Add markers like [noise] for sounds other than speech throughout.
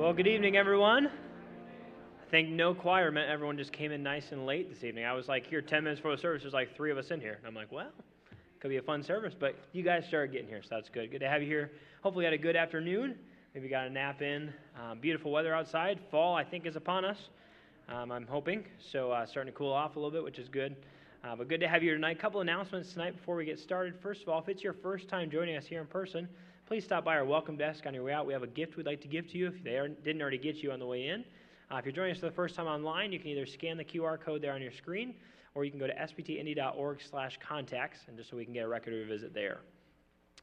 Well, good evening, everyone. I think no choir meant everyone just came in nice and late this evening. I was like here 10 minutes before the service, there's like three of us in here. And I'm like, well, could be a fun service, but you guys started getting here, so that's good. Good to have you here. Hopefully, you had a good afternoon. Maybe got a nap in. Um, beautiful weather outside. Fall, I think, is upon us. Um, I'm hoping. So, uh, starting to cool off a little bit, which is good. Uh, but good to have you here tonight. A couple announcements tonight before we get started. First of all, if it's your first time joining us here in person, please stop by our welcome desk on your way out. We have a gift we'd like to give to you if they didn't already get you on the way in. Uh, if you're joining us for the first time online, you can either scan the QR code there on your screen, or you can go to sbtindy.org slash contacts, and just so we can get a record of a visit there.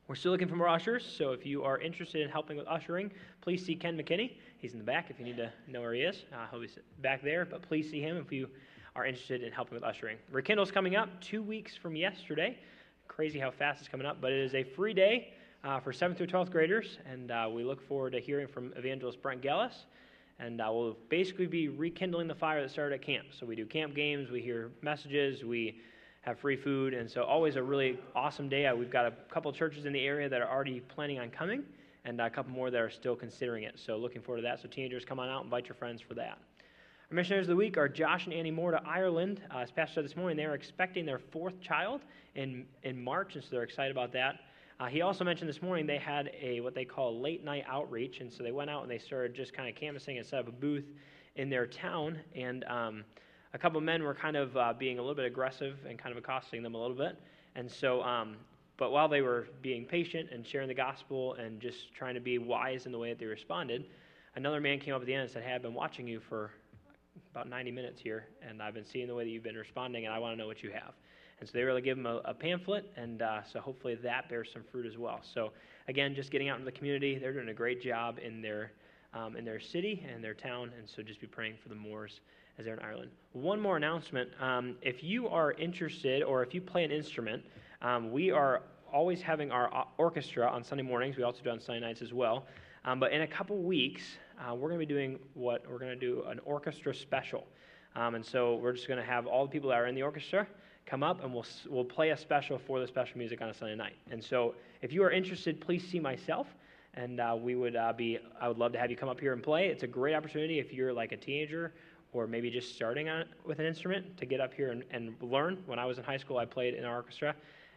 We're still looking for more ushers, so if you are interested in helping with ushering, please see Ken McKinney. He's in the back if you need to know where he is. Uh, he'll be back there, but please see him if you are interested in helping with ushering. Rekindle's coming up two weeks from yesterday. Crazy how fast it's coming up, but it is a free day uh, for 7th through 12th graders, and uh, we look forward to hearing from evangelist Brent Gellis. And uh, we'll basically be rekindling the fire that started at camp. So we do camp games, we hear messages, we have free food, and so always a really awesome day. Uh, we've got a couple churches in the area that are already planning on coming, and a couple more that are still considering it. So looking forward to that. So teenagers, come on out, and invite your friends for that. Our missionaries of the week are Josh and Annie Moore to Ireland. Uh, as Pastor said this morning, they are expecting their fourth child in, in March, and so they're excited about that. Uh, he also mentioned this morning they had a what they call late night outreach, and so they went out and they started just kind of canvassing and set up a booth in their town. And um, a couple of men were kind of uh, being a little bit aggressive and kind of accosting them a little bit. And so, um, but while they were being patient and sharing the gospel and just trying to be wise in the way that they responded, another man came up at the end and said, "Hey, I've been watching you for about 90 minutes here, and I've been seeing the way that you've been responding, and I want to know what you have." And so they really give them a, a pamphlet, and uh, so hopefully that bears some fruit as well. So again, just getting out into the community, they're doing a great job in their um, in their city and their town, and so just be praying for the Moores as they're in Ireland. One more announcement: um, if you are interested, or if you play an instrument, um, we are always having our orchestra on Sunday mornings. We also do on Sunday nights as well. Um, but in a couple weeks, uh, we're going to be doing what we're going to do an orchestra special. Um, and so we're just going to have all the people that are in the orchestra come up and we'll, we'll play a special for the special music on a Sunday night. And so if you are interested, please see myself. And uh, we would uh, be, I would love to have you come up here and play. It's a great opportunity if you're like a teenager or maybe just starting on with an instrument to get up here and, and learn. When I was in high school, I played in an orchestra,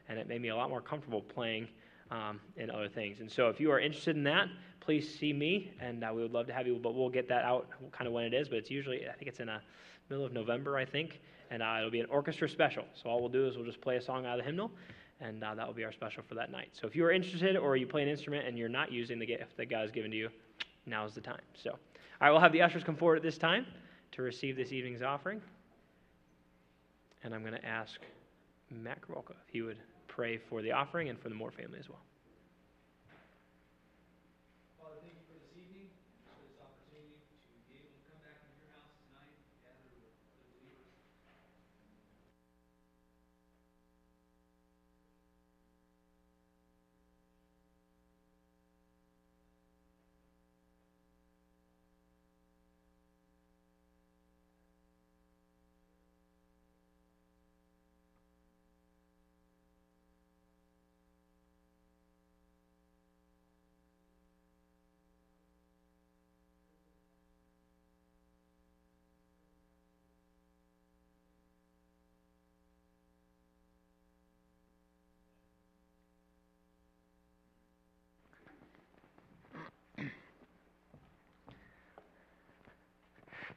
and it made me a lot more comfortable playing um, in other things. And so if you are interested in that, please see me, and uh, we would love to have you. But we'll get that out kind of when it is. But it's usually, I think it's in the middle of November, I think and uh, it'll be an orchestra special. So all we'll do is we'll just play a song out of the hymnal, and uh, that will be our special for that night. So if you are interested or you play an instrument and you're not using the gift that God has given to you, now is the time. So, all right, we'll have the ushers come forward at this time to receive this evening's offering. And I'm going to ask Matt Karolka if he would pray for the offering and for the Moore family as well.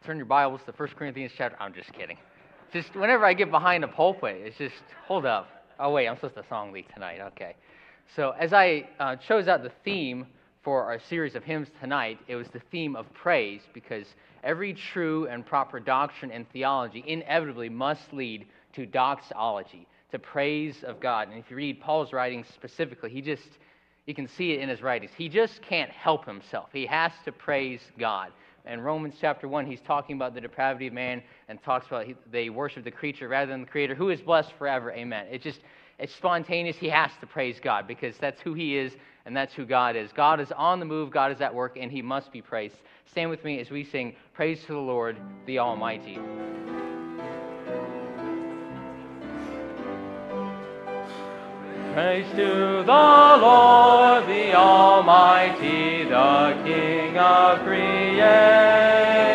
Turn your Bibles to 1 Corinthians chapter. I'm just kidding. Just whenever I get behind a pulpit, it's just hold up. Oh wait, I'm supposed to song lead tonight. Okay. So as I uh, chose out the theme for our series of hymns tonight, it was the theme of praise because every true and proper doctrine and theology inevitably must lead to doxology, to praise of God. And if you read Paul's writings specifically, he just you can see it in his writings. He just can't help himself. He has to praise God in Romans chapter 1, he's talking about the depravity of man and talks about he, they worship the creature rather than the creator who is blessed forever. Amen. It's just, it's spontaneous. He has to praise God because that's who he is and that's who God is. God is on the move, God is at work, and he must be praised. Stand with me as we sing Praise to the Lord, the Almighty. Praise to the Lord, the Almighty, the King of creation.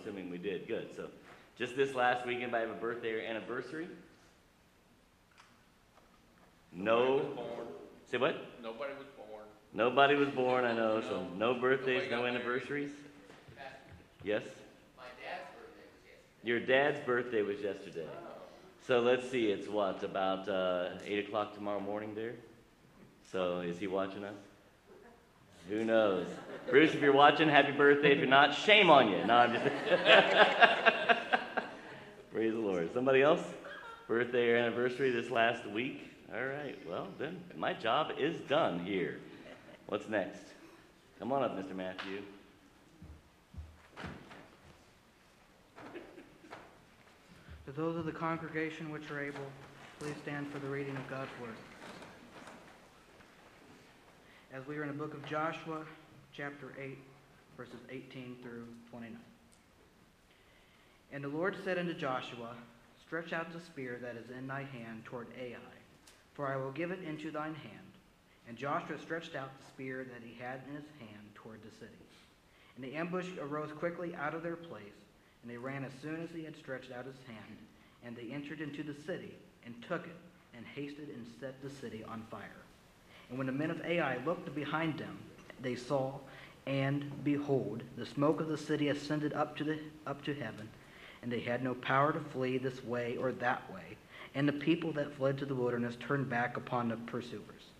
Assuming we did. Good. So just this last week, anybody have a birthday or anniversary? No. Say what? Nobody was born. Nobody was born, I know, so no birthdays, no anniversaries? Yes? My dad's birthday was yesterday. Your dad's birthday was yesterday. So let's see, it's what, about uh, 8 o'clock tomorrow morning there? So is he watching us? Who knows? Bruce, if you're watching, happy birthday. If you're not, shame on you. No, I'm just. [laughs] Praise the Lord. Somebody else? Birthday or anniversary this last week? All right, well, then my job is done here. What's next? Come on up, Mr. Matthew. To those of the congregation which are able, please stand for the reading of God's word. As we are in the book of Joshua, chapter 8, verses 18 through 29. And the Lord said unto Joshua, Stretch out the spear that is in thy hand toward Ai, for I will give it into thine hand. And Joshua stretched out the spear that he had in his hand toward the city. And the ambush arose quickly out of their place, and they ran as soon as he had stretched out his hand. And they entered into the city, and took it, and hasted and set the city on fire. And when the men of Ai looked behind them, they saw, and behold, the smoke of the city ascended up to, the, up to heaven, and they had no power to flee this way or that way. And the people that fled to the wilderness turned back upon the pursuers.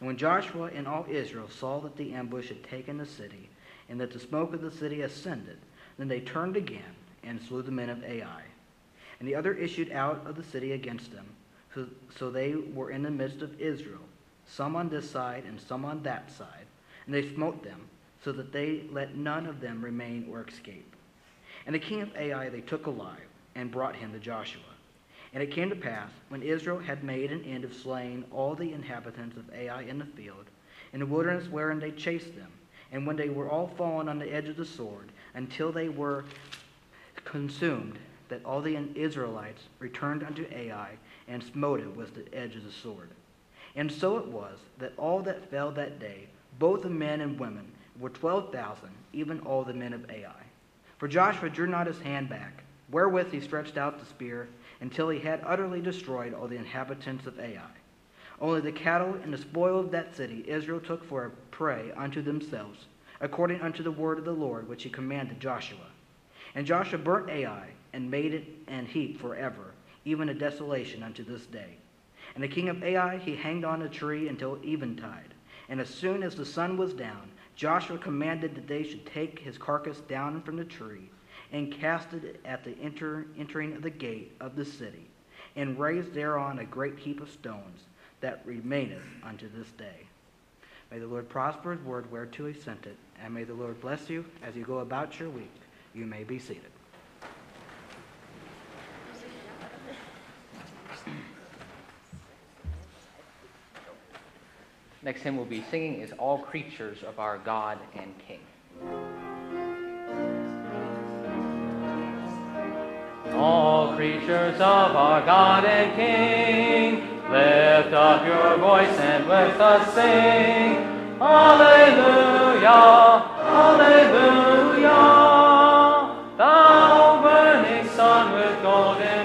And when Joshua and all Israel saw that the ambush had taken the city, and that the smoke of the city ascended, then they turned again and slew the men of Ai. And the other issued out of the city against them. So, so they were in the midst of Israel, some on this side and some on that side. And they smote them, so that they let none of them remain or escape. And the king of Ai they took alive, and brought him to Joshua. And it came to pass, when Israel had made an end of slaying all the inhabitants of Ai in the field, in the wilderness wherein they chased them, and when they were all fallen on the edge of the sword, until they were consumed, that all the Israelites returned unto Ai, and smote it with the edge of the sword. And so it was that all that fell that day, both the men and women, were twelve thousand, even all the men of Ai. For Joshua drew not his hand back, wherewith he stretched out the spear, until he had utterly destroyed all the inhabitants of Ai. Only the cattle and the spoil of that city Israel took for a prey unto themselves, according unto the word of the Lord which he commanded Joshua. And Joshua burnt Ai, and made it an heap forever, even a desolation unto this day. And the king of Ai he hanged on a tree until eventide, And as soon as the sun was down, Joshua commanded that they should take his carcass down from the tree and cast it at the enter, entering of the gate of the city, and raised thereon a great heap of stones that remaineth unto this day. May the Lord prosper his word whereto he sent it, and may the Lord bless you as you go about your week. You may be seated. Next hymn we'll be singing is All Creatures of Our God and King. All creatures of our God and King, lift up your voice and with us sing. Alleluia, Alleluia. Thou burning sun with golden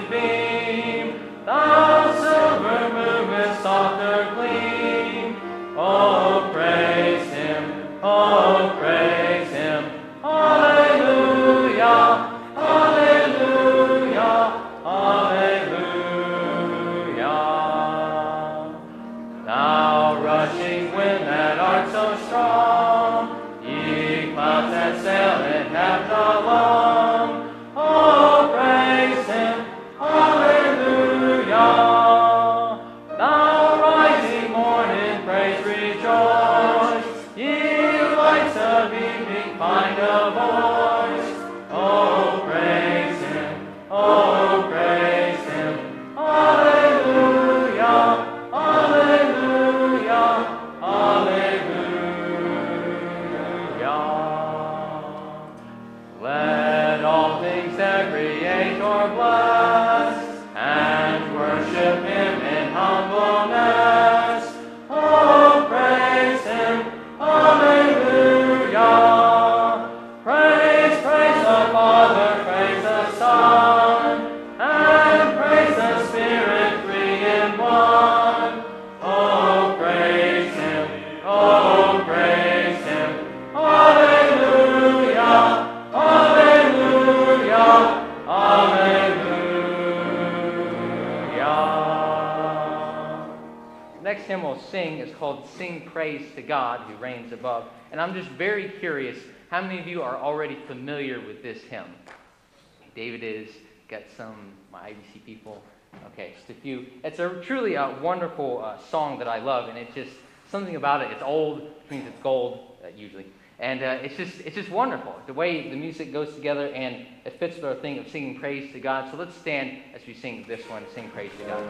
It's a truly a wonderful uh, song that I love, and it's just something about it. It's old, which means it's gold, uh, usually. And uh, it's just it's just wonderful the way the music goes together, and it fits with our thing of singing praise to God. So let's stand as we sing this one, sing praise to God.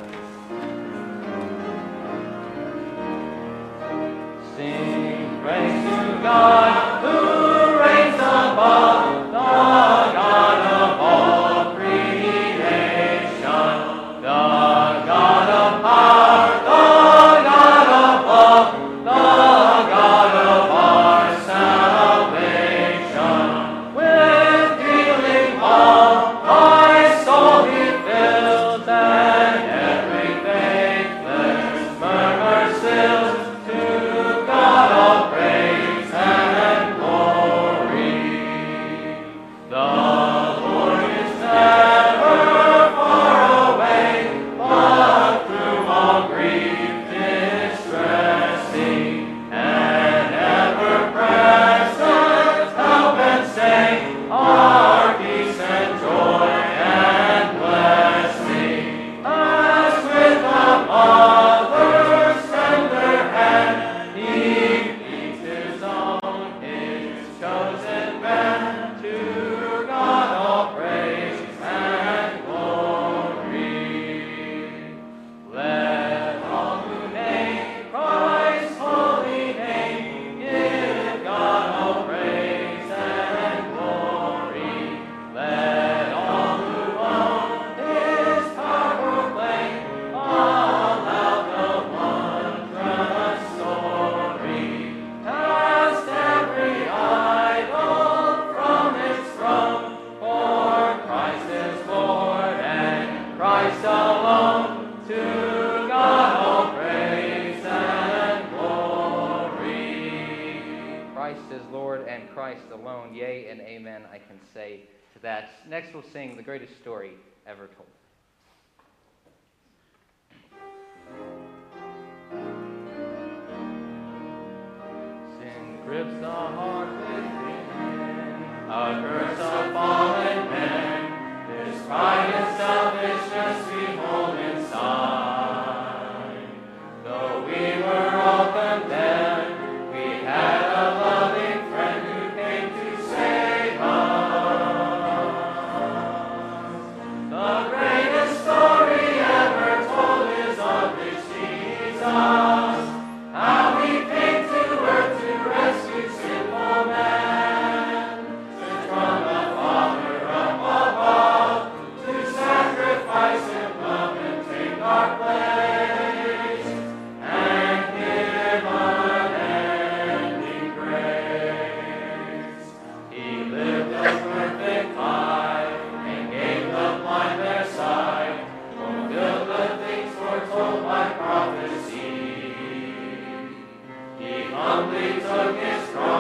Sing praise to God who reigns above, humbly took his cross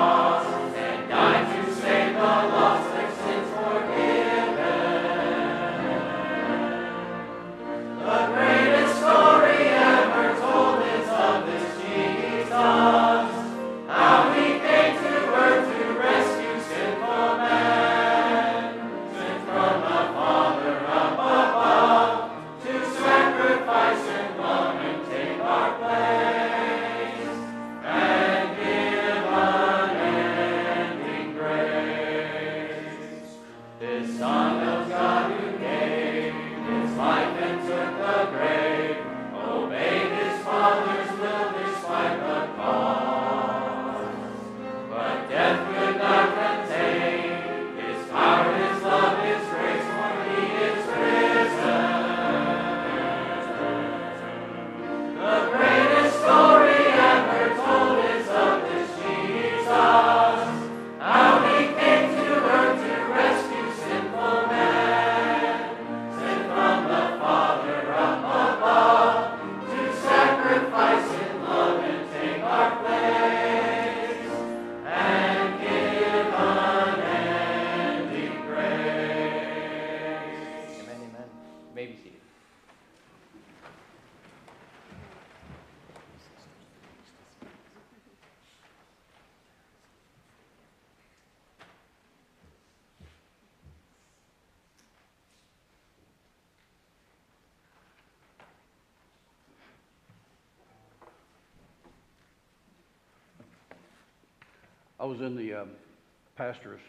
pastor's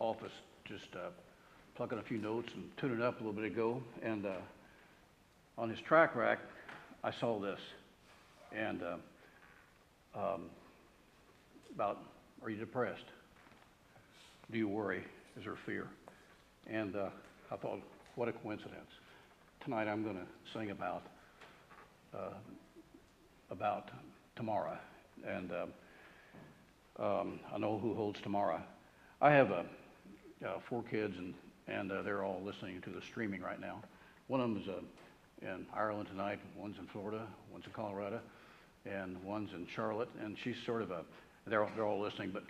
office just uh, plucking a few notes and tuning up a little bit ago, and uh, on his tract rack, I saw this, and uh, um, about, are you depressed? Do you worry? Is there fear? And uh, I thought, what a coincidence. Tonight I'm going to sing about uh, about tomorrow, and. Um, um, I know who holds tomorrow. I have uh, four kids, and and uh, they're all listening to the streaming right now. One of them is uh, in Ireland tonight. One's in Florida. One's in Colorado, and one's in Charlotte. And she's sort of a. They're all, they're all listening, but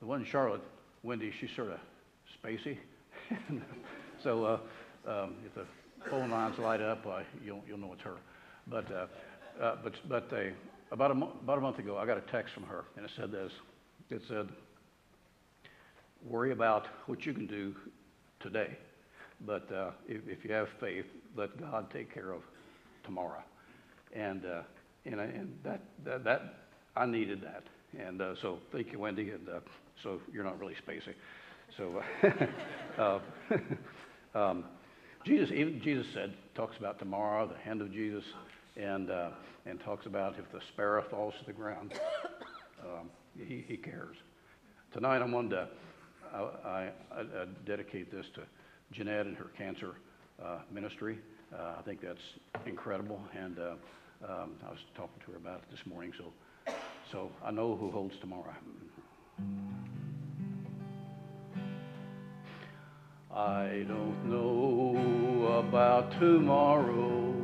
the one in Charlotte, Wendy, she's sort of spacey. [laughs] so uh, um, if the phone lines light up, uh, you'll you'll know it's her. But but but they, about a mo- about a month ago, I got a text from her, and it said this. It said, "Worry about what you can do today, but uh, if, if you have faith, let God take care of tomorrow." And uh, and, and that, that that I needed that, and uh, so thank you, Wendy. And uh, so you're not really spacey. So [laughs] uh, [laughs] um, Jesus, even Jesus said, talks about tomorrow, the hand of Jesus, and uh, and talks about if the sparrow falls to the ground, [coughs] um, he, he cares. Tonight, I wanted to I, I, I dedicate this to Jeanette and her cancer uh, ministry. Uh, I think that's incredible, and uh, um, I was talking to her about it this morning. So, so I know who holds tomorrow. I don't know about tomorrow.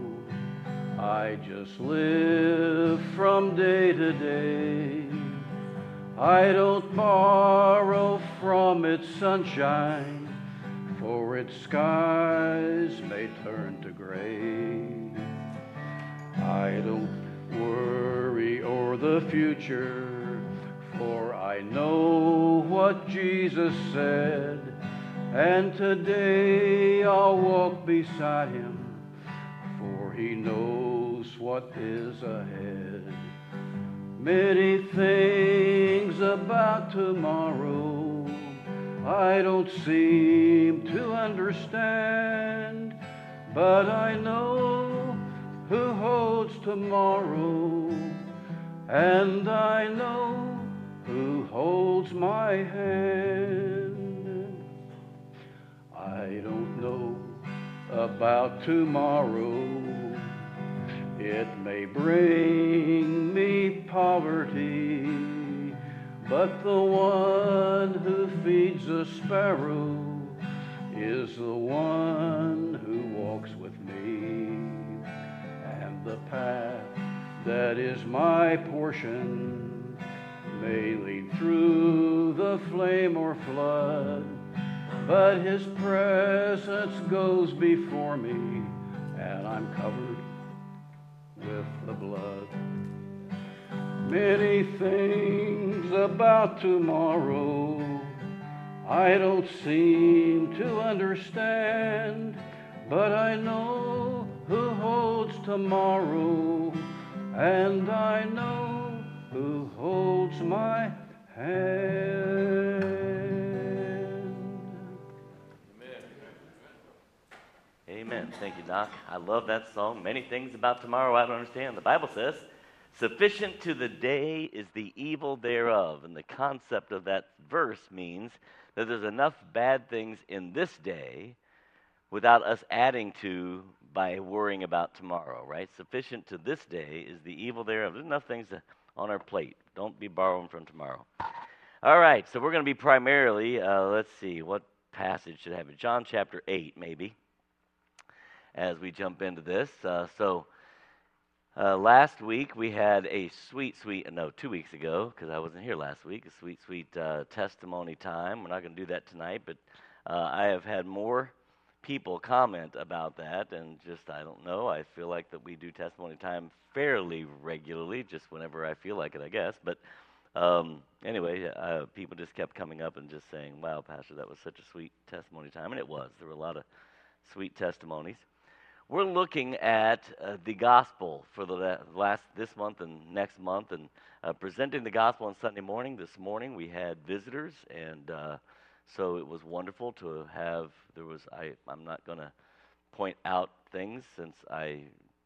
I just live from day to day. I don't borrow from its sunshine, for its skies may turn to gray. I don't worry o'er the future, For I know what Jesus said, and today I'll walk beside him, for he knows what is ahead. Many things about tomorrow I don't seem to understand, but I know who holds tomorrow, and I know who holds my hand. I don't know about tomorrow. It may bring me poverty, but the one who feeds the sparrow is the one who walks with me. And the path that is my portion may lead through the flame or flood, but his presence goes before me, and I'm covered with the blood. Many things about tomorrow I don't seem to understand, but I know who holds tomorrow, and I know who holds my hand. Amen. Thank you, Doc. I love that song. Many things about tomorrow I don't understand. The Bible says, Sufficient to the day is the evil thereof. And the concept of that verse means that there's enough bad things in this day without us adding to by worrying about tomorrow, right? Sufficient to this day is the evil thereof. There's enough things on our plate. Don't be borrowing from tomorrow. All right, so we're going to be primarily, uh, let's see, what passage should have it? John chapter 8, maybe, as we jump into this. Uh, so, uh, last week we had a sweet, sweet, no, two weeks ago, because I wasn't here last week, a sweet, sweet uh, testimony time. We're not going to do that tonight, but uh, I have had more people comment about that, and just, I don't know, I feel like that we do testimony time fairly regularly, just whenever I feel like it, I guess. But um, anyway, uh, people just kept coming up and just saying, wow, Pastor, that was such a sweet testimony time. And it was. There were a lot of sweet testimonies. We're looking at uh, the gospel for the last this month and next month, and uh, presenting the gospel on Sunday morning. This morning we had visitors, and uh, so it was wonderful to have. There was I. I'm not going to point out things since I,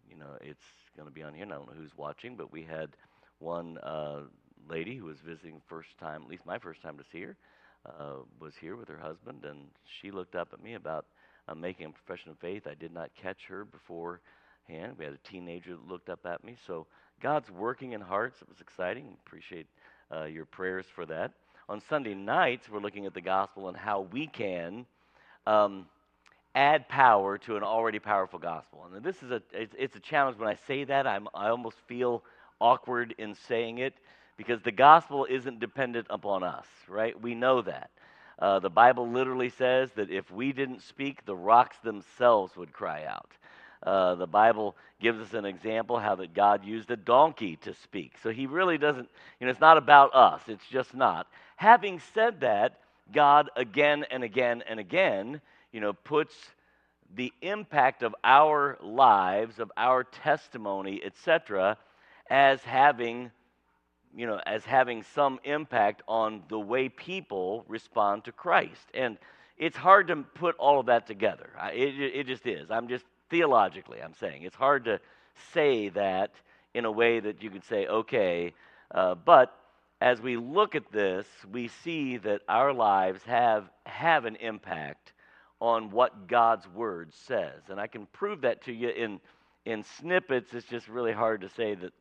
you know, it's going to be on here. And I don't know who's watching, but we had one uh, lady who was visiting first time, at least my first time to see her, uh, was here with her husband, and she looked up at me about making a profession of faith. I did not catch her beforehand. We had a teenager that looked up at me. So God's working in hearts. It was exciting. Appreciate uh, your prayers for that. On Sunday nights, we're looking at the gospel and how we can um, add power to an already powerful gospel. And this is a it's, it's a challenge. When I say that, I'm, I almost feel awkward in saying it because the gospel isn't dependent upon us, right? We know that. Uh, the Bible literally says that if we didn't speak, the rocks themselves would cry out. Uh, the Bible gives us an example how that God used a donkey to speak. So he really doesn't, you know, it's not about us. It's just not. Having said that, God again and again and again, you know, puts the impact of our lives, of our testimony, etc., as having you know, as having some impact on the way people respond to Christ. And it's hard to put all of that together. It, it just is. I'm just theologically, I'm saying. It's hard to say that in a way that you could say, okay, uh, but as we look at this, we see that our lives have, have an impact on what God's Word says. And I can prove that to you in, in snippets. It's just really hard to say that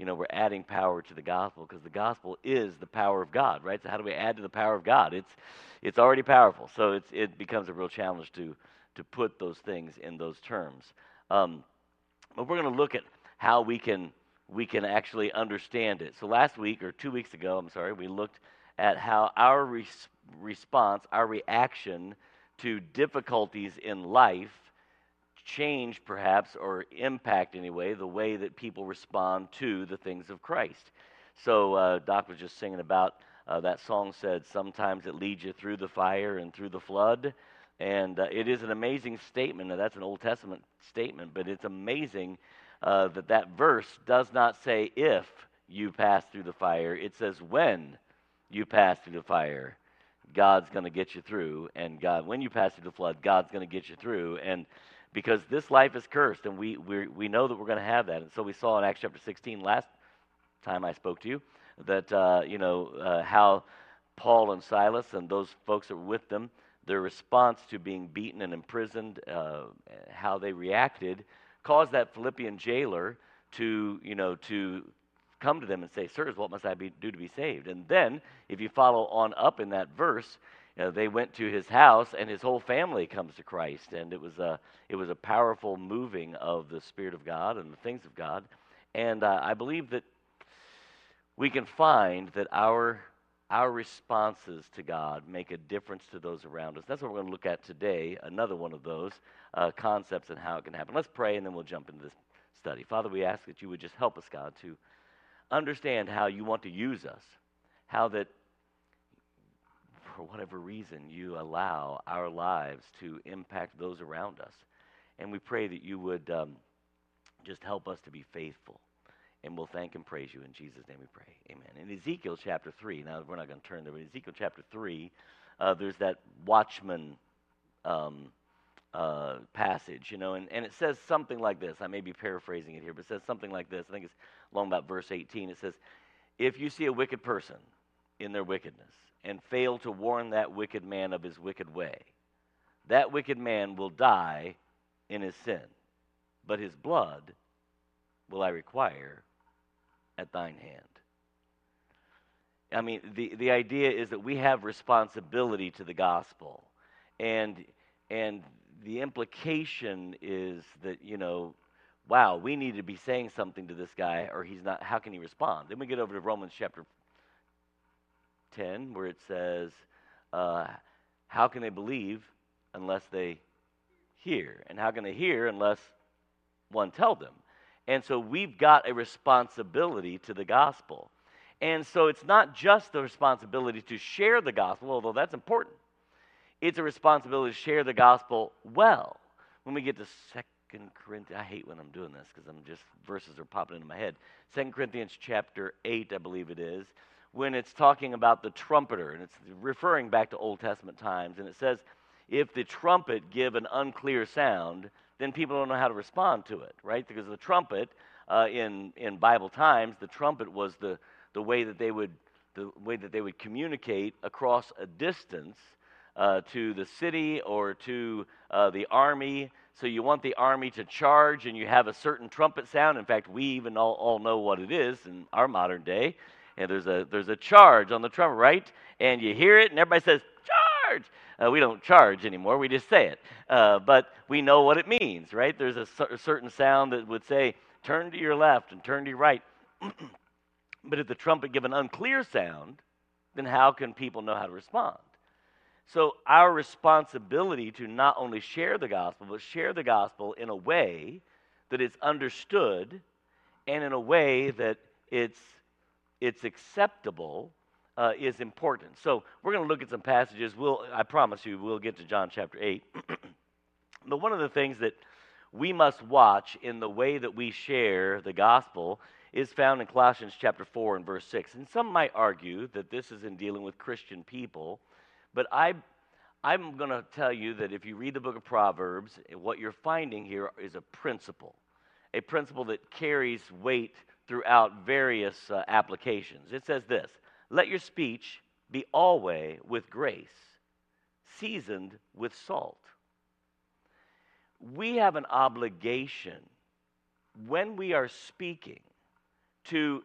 you know, we're adding power to the gospel because the gospel is the power of God, right? So how do we add to the power of God? It's it's already powerful, so it's it becomes a real challenge to to put those things in those terms. Um, but we're going to look at how we can we can actually understand it. So last week or two weeks ago, I'm sorry, we looked at how our res- response, our reaction to difficulties in life change, perhaps, or impact anyway, the way that people respond to the things of Christ. So uh, Doc was just singing about uh, that song said, Sometimes it leads you through the fire and through the flood. And uh, it is an amazing statement. Now, that's an Old Testament statement, but it's amazing uh, that that verse does not say if you pass through the fire, it says when you pass through the fire. God's going to get you through, and God, when you pass through the flood, God's going to get you through, and because this life is cursed, and we we we know that we're going to have that, and so we saw in Acts chapter 16 last time I spoke to you that uh, you know uh, how Paul and Silas and those folks that were with them, their response to being beaten and imprisoned, uh, how they reacted, caused that Philippian jailer to you know to come to them and say, Sirs, what must I be, do to be saved? And then, if you follow on up in that verse, know, they went to his house and his whole family comes to Christ. And it was a, it was a powerful moving of the Spirit of God and the things of God. And uh, I believe that we can find that our, our responses to God make a difference to those around us. That's what we're going to look at today, another one of those uh, concepts and how it can happen. Let's pray and then we'll jump into this study. Father, we ask that you would just help us, God, to understand how you want to use us, how that for whatever reason you allow our lives to impact those around us. And we pray that you would um, just help us to be faithful. And we'll thank and praise you. In Jesus' name we pray. Amen. In Ezekiel chapter 3, now we're not going to turn there, but Ezekiel chapter 3, uh, there's that watchman um, uh, passage, you know, and, and it says something like this. I may be paraphrasing it here, but it says something like this. I think it's along about verse 18. It says, If you see a wicked person in their wickedness and fail to warn that wicked man of his wicked way, that wicked man will die in his sin, but his blood will I require at thine hand. I mean, the, the idea is that we have responsibility to the gospel. And, and the implication is that, you know, wow, we need to be saying something to this guy or he's not, how can he respond? Then we get over to Romans chapter 10 where it says, uh, how can they believe unless they hear? And how can they hear unless one tell them? And so we've got a responsibility to the gospel. And so it's not just the responsibility to share the gospel, although that's important. It's a responsibility to share the gospel well. When we get to Second Corinthians, I hate when I'm doing this because I'm just verses are popping into my head. Second Corinthians chapter eight, I believe it is, when it's talking about the trumpeter, and it's referring back to Old Testament times, and it says, if the trumpet give an unclear sound, then people don't know how to respond to it, right? Because the trumpet uh, in in Bible times, the trumpet was the the way that they would the way that they would communicate across a distance uh, to the city or to uh, the army. So you want the army to charge, and you have a certain trumpet sound. In fact, we even all, all know what it is in our modern day. And there's a there's a charge on the trumpet, right? And you hear it, and everybody says charge. Uh, we don't charge anymore; we just say it. Uh, but we know what it means, right? There's a, cer- certain sound that would say turn to your left and turn to your right. [clears throat] but if the trumpet give an unclear sound, then how can people know how to respond? So, our responsibility to not only share the gospel, but share the gospel in a way that it's understood and in a way that it's, it's acceptable uh, is important. So, we're going to look at some passages. We'll, I promise you, we'll get to John chapter 8. [clears throat] but one of the things that we must watch in the way that we share the gospel is found in Colossians chapter 4 and verse 6. And some might argue that this is in dealing with Christian people but I, I'm going to tell you that if you read the book of Proverbs, what you're finding here is a principle, a principle that carries weight throughout various uh, applications. It says this Let your speech be always with grace, seasoned with salt. We have an obligation when we are speaking to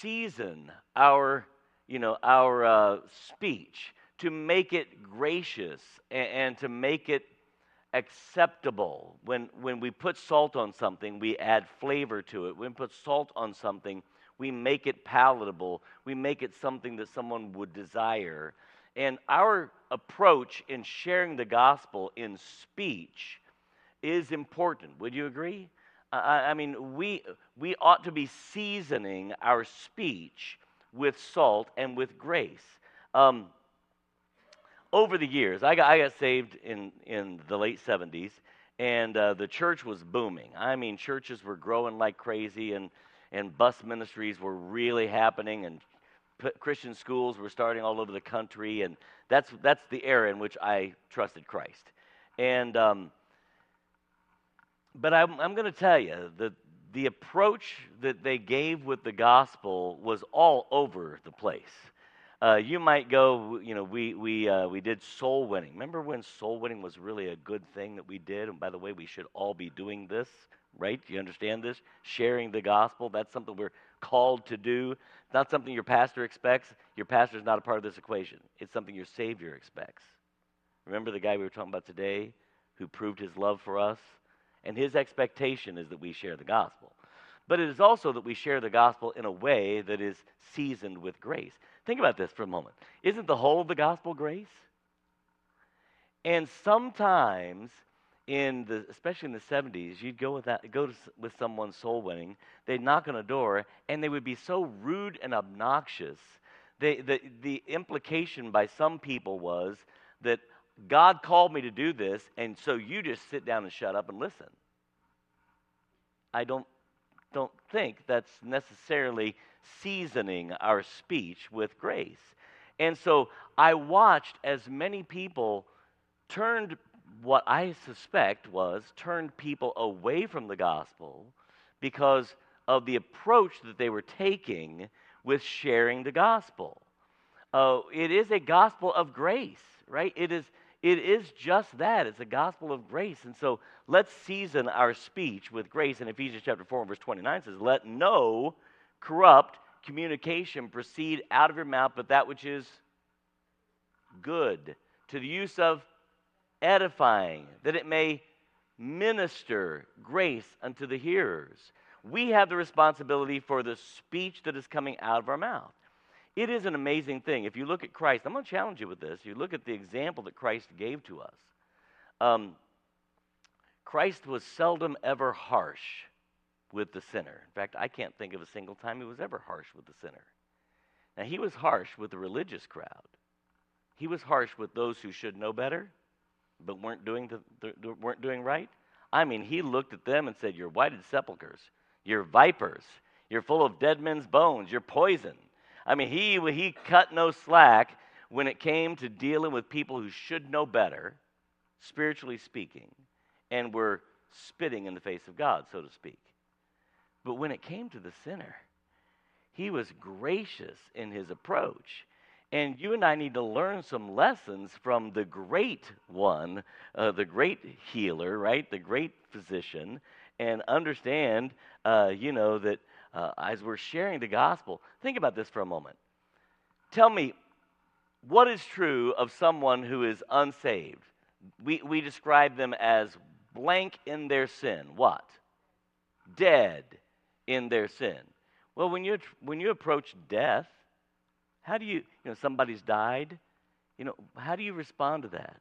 season our, you know, our uh, speech to make it gracious and, and to make it acceptable. When, when we put salt on something, we add flavor to it. When we put salt on something, we make it palatable. We make it something that someone would desire. And our approach in sharing the gospel in speech is important. Would you agree? I, I mean, we, we ought to be seasoning our speech with salt and with grace. Um, over the years, I got, I got saved in, in the late 70s, and uh, the church was booming. I mean, churches were growing like crazy, and, and bus ministries were really happening, and p- Christian schools were starting all over the country, and that's, that's the era in which I trusted Christ. And, um, but I'm, I'm going to tell you that the approach that they gave with the gospel was all over the place. Uh, you might go, you know, we, we, uh, we did soul winning. Remember when soul winning was really a good thing that we did? And by the way, we should all be doing this, right? You understand this? Sharing the gospel, that's something we're called to do. It's not something your pastor expects. Your pastor is not a part of this equation, it's something your Savior expects. Remember the guy we were talking about today who proved his love for us? And his expectation is that we share the gospel. But it is also that we share the gospel in a way that is seasoned with grace. Think about this for a moment. Isn't the whole of the gospel grace? And sometimes in the especially in the 70s, you'd go with that go to, with someone soul winning, they'd knock on a door and they would be so rude and obnoxious. They, the, the implication by some people was that God called me to do this, and so you just sit down and shut up and listen. I don't, don't think that's necessarily seasoning our speech with grace. And so I watched as many people turned what I suspect was turned people away from the gospel because of the approach that they were taking with sharing the gospel. Uh, it is a gospel of grace, right? It is, it is just that. It's a gospel of grace. And so let's season our speech with grace. And Ephesians chapter 4 and verse 29 says, Let no corrupt communication proceed out of your mouth, but that which is good, to the use of edifying, that it may minister grace unto the hearers. We have the responsibility for the speech that is coming out of our mouth. It is an amazing thing. If you look at Christ, I'm going to challenge you with this. You look at the example that Christ gave to us. Um, Christ was seldom ever harsh with the sinner. In fact, I can't think of a single time he was ever harsh with the sinner. Now, he was harsh with the religious crowd, he was harsh with those who should know better but weren't doing, the, the, weren't doing right. I mean, he looked at them and said, You're whited sepulchres, you're vipers, you're full of dead men's bones, you're poison. I mean, he, he cut no slack when it came to dealing with people who should know better, spiritually speaking, and were spitting in the face of God, so to speak. But when it came to the sinner, he was gracious in his approach. And you and I need to learn some lessons from the great one, uh, the great healer, right? The great physician, and understand, uh, you know, that uh, as we're sharing the gospel, think about this for a moment. Tell me, what is true of someone who is unsaved? We, we describe them as blank in their sin. What? Dead in their sin. Well, when you, when you approach death, how do you, you know, somebody's died, you know, how do you respond to that?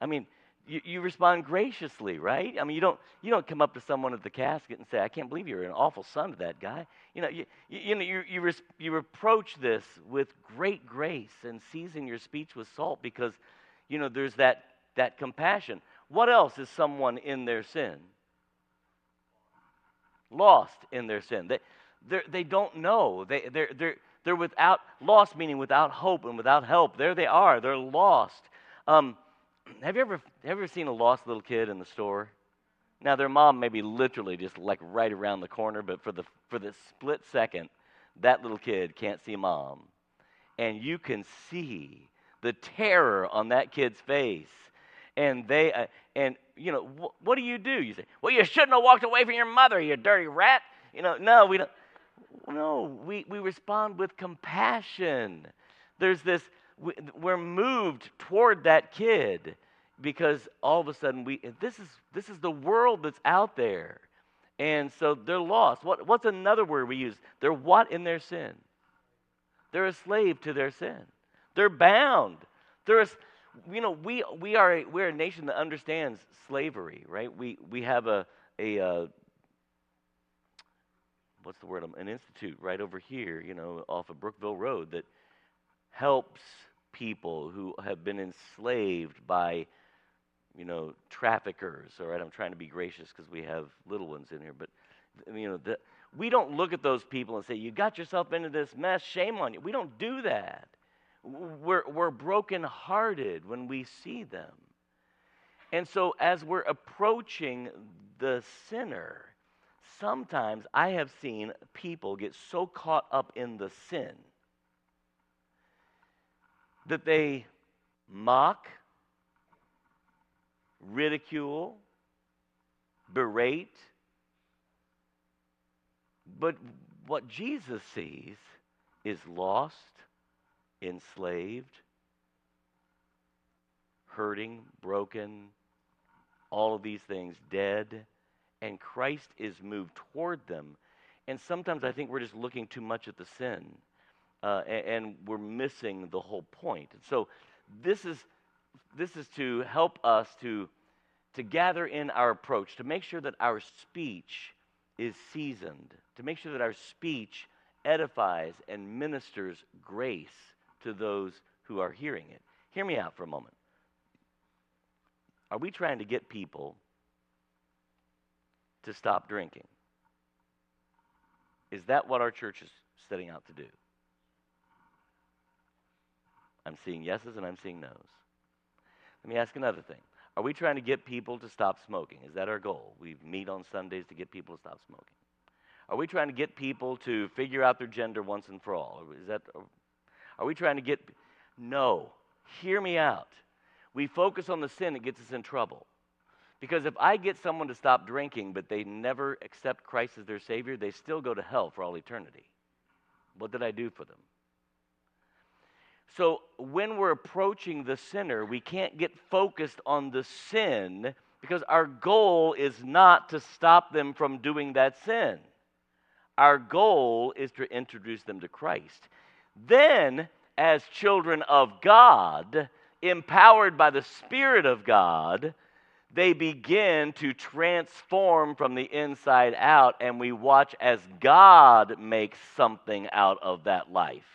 I mean, you, you respond graciously, right? I mean, you don't, you don't come up to someone at the casket and say, I can't believe you're an awful son to that guy. You know, you, you, you know, you, you, res, you approach this with great grace and season your speech with salt because, you know, there's that, that compassion. What else is someone in their sin? Lost in their sin. They, they don't know. They, they're, they're, they're without, lost meaning without hope and without help. There they are. They're lost. Um, [clears throat] have you ever, have you ever seen a lost little kid in the store? Now, their mom may be literally just like right around the corner, but for the, for the split second, that little kid can't see mom. And you can see the terror on that kid's face. And they, uh, and you know, wh- what do you do? You say, well, you shouldn't have walked away from your mother, you dirty rat. You know, no, we don't. No, we, we respond with compassion. There's this, we're moved toward that kid because all of a sudden we, this is, this is the world that's out there. And so they're lost. What, what's another word we use? They're what in their sin? They're a slave to their sin. They're bound. They're a, you know, we, we are a, we're a nation that understands slavery, right? We, we have a, a, uh, what's the word? An institute right over here, you know, off of Brookville Road that helps people who have been enslaved by, you know, traffickers. All right, I'm trying to be gracious because we have little ones in here, but you know, the, we don't look at those people and say, "You got yourself into this mess. Shame on you." We don't do that. We're we're brokenhearted when we see them. And so, as we're approaching the sinner, sometimes I have seen people get so caught up in the sin that they mock, ridicule, berate. But what Jesus sees is lost, enslaved, hurting, broken, all of these things dead, and Christ is moved toward them. And sometimes I think we're just looking too much at the sin, uh, and, and we're missing the whole point. And so this is this is to help us to to gather in our approach, to make sure that our speech is seasoned, to make sure that our speech edifies and ministers grace to those who are hearing it. Hear me out for a moment. Are we trying to get people to stop drinking? Is that what our church is setting out to do? I'm seeing yeses and I'm seeing nos. Let me ask another thing. Are we trying to get people to stop smoking? Is that our goal? We meet on Sundays to get people to stop smoking. Are we trying to get people to figure out their gender once and for all? Is that are we trying to get No. Hear me out. We focus on the sin that gets us in trouble. Because if I get someone to stop drinking, but they never accept Christ as their Savior, they still go to hell for all eternity. What did I do for them? So when we're approaching the sinner, we can't get focused on the sin because our goal is not to stop them from doing that sin. Our goal is to introduce them to Christ. Then, as children of God, empowered by the Spirit of God, they begin to transform from the inside out, and we watch as God makes something out of that life.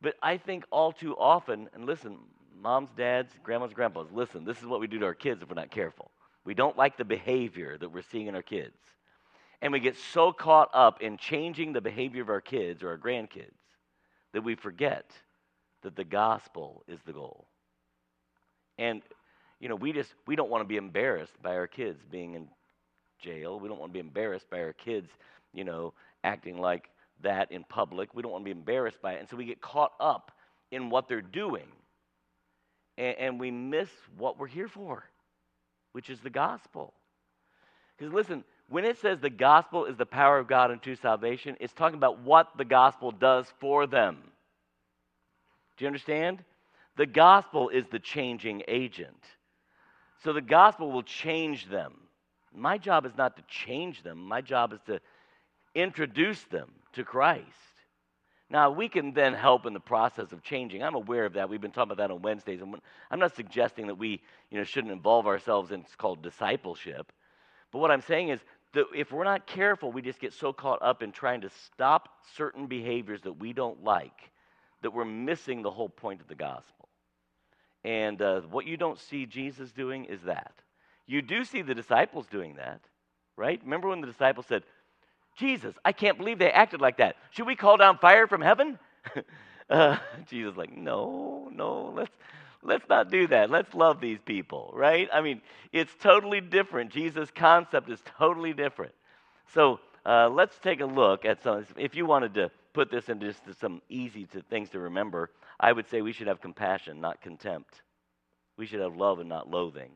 But I think all too often, and listen, moms, dads, grandmas, grandpas, listen, this is what we do to our kids if we're not careful. We don't like the behavior that we're seeing in our kids. And we get so caught up in changing the behavior of our kids or our grandkids that we forget that the gospel is the goal. And you know, we just we don't want to be embarrassed by our kids being in jail. We don't want to be embarrassed by our kids, you know, acting like that in public. We don't want to be embarrassed by it. And so we get caught up in what they're doing. And, and we miss what we're here for, which is the gospel. Because listen, when it says the gospel is the power of God unto salvation, it's talking about what the gospel does for them. Do you understand? The gospel is the changing agent. So the gospel will change them. My job is not to change them, my job is to introduce them to Christ. Now, we can then help in the process of changing. I'm aware of that. We've been talking about that on Wednesdays. And I'm not suggesting that we you know, shouldn't involve ourselves in it's called discipleship. But what I'm saying is that if we're not careful, we just get so caught up in trying to stop certain behaviors that we don't like that we're missing the whole point of the gospel. And uh, what you don't see Jesus doing is that. You do see the disciples doing that, right? Remember when the disciples said, Jesus, I can't believe they acted like that. Should we call down fire from heaven? [laughs] uh, Jesus, like, no, no, let's let's not do that. Let's love these people, right? I mean, it's totally different. Jesus' concept is totally different. So uh, let's take a look at some. If you wanted to put this into just some easy to, things to remember, I would say we should have compassion, not contempt. We should have love and not loathing.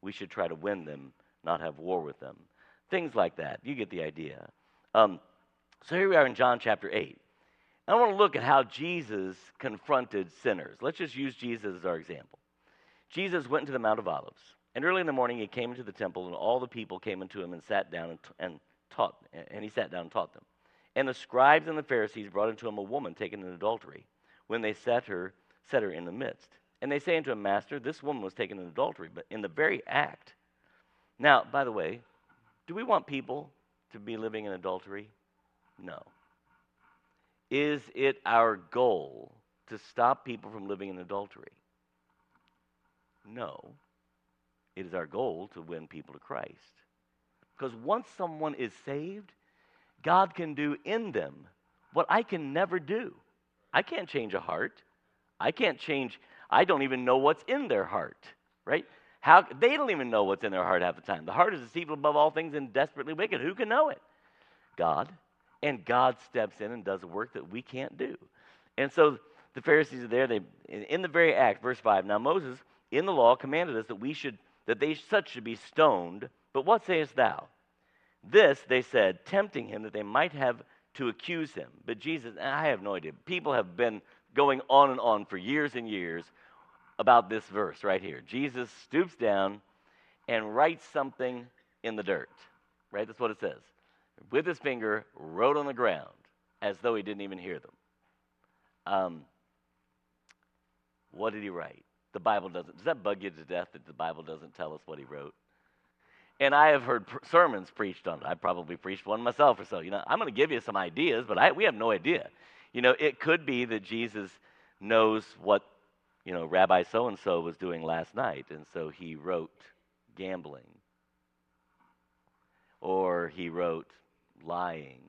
We should try to win them, not have war with them. Things like that. You get the idea. Um, so here we are in John chapter 8. I want to look at how Jesus confronted sinners. Let's just use Jesus as our example. Jesus went into the Mount of Olives, and early in the morning he came into the temple, and all the people came into him and sat down and, and taught, and he sat down and taught them. And the scribes and the Pharisees brought unto him a woman taken in adultery, when they set her, set her in the midst. And they say unto him, Master, this woman was taken in adultery, but in the very act. Now, by the way, do we want people to be living in adultery? No. Is it our goal to stop people from living in adultery? No. It is our goal to win people to Christ. Because once someone is saved, God can do in them what I can never do. I can't change a heart. I can't change, I don't even know what's in their heart, right? How, they don't even know what's in their heart half the time. The heart is deceitful above all things and desperately wicked. Who can know it? God. And God steps in and does a work that we can't do. And so the Pharisees are there. They, in the very act, verse 5. Now Moses, in the law, commanded us that we should, that they such should be stoned. But what sayest thou? This, they said, tempting him that they might have to accuse him. But Jesus, I have no idea. People have been going on and on for years and years about this verse right here. Jesus stoops down and writes something in the dirt, right? That's what it says. With his finger, wrote on the ground as though he didn't even hear them. Um, what did he write? The Bible doesn't. Does that bug you to death that the Bible doesn't tell us what he wrote? And I have heard sermons preached on it. I probably preached one myself or so. You know, I'm going to give you some ideas, but I, we have no idea. You know, it could be that Jesus knows what, you know, Rabbi so and so was doing last night, and so he wrote gambling. Or he wrote lying.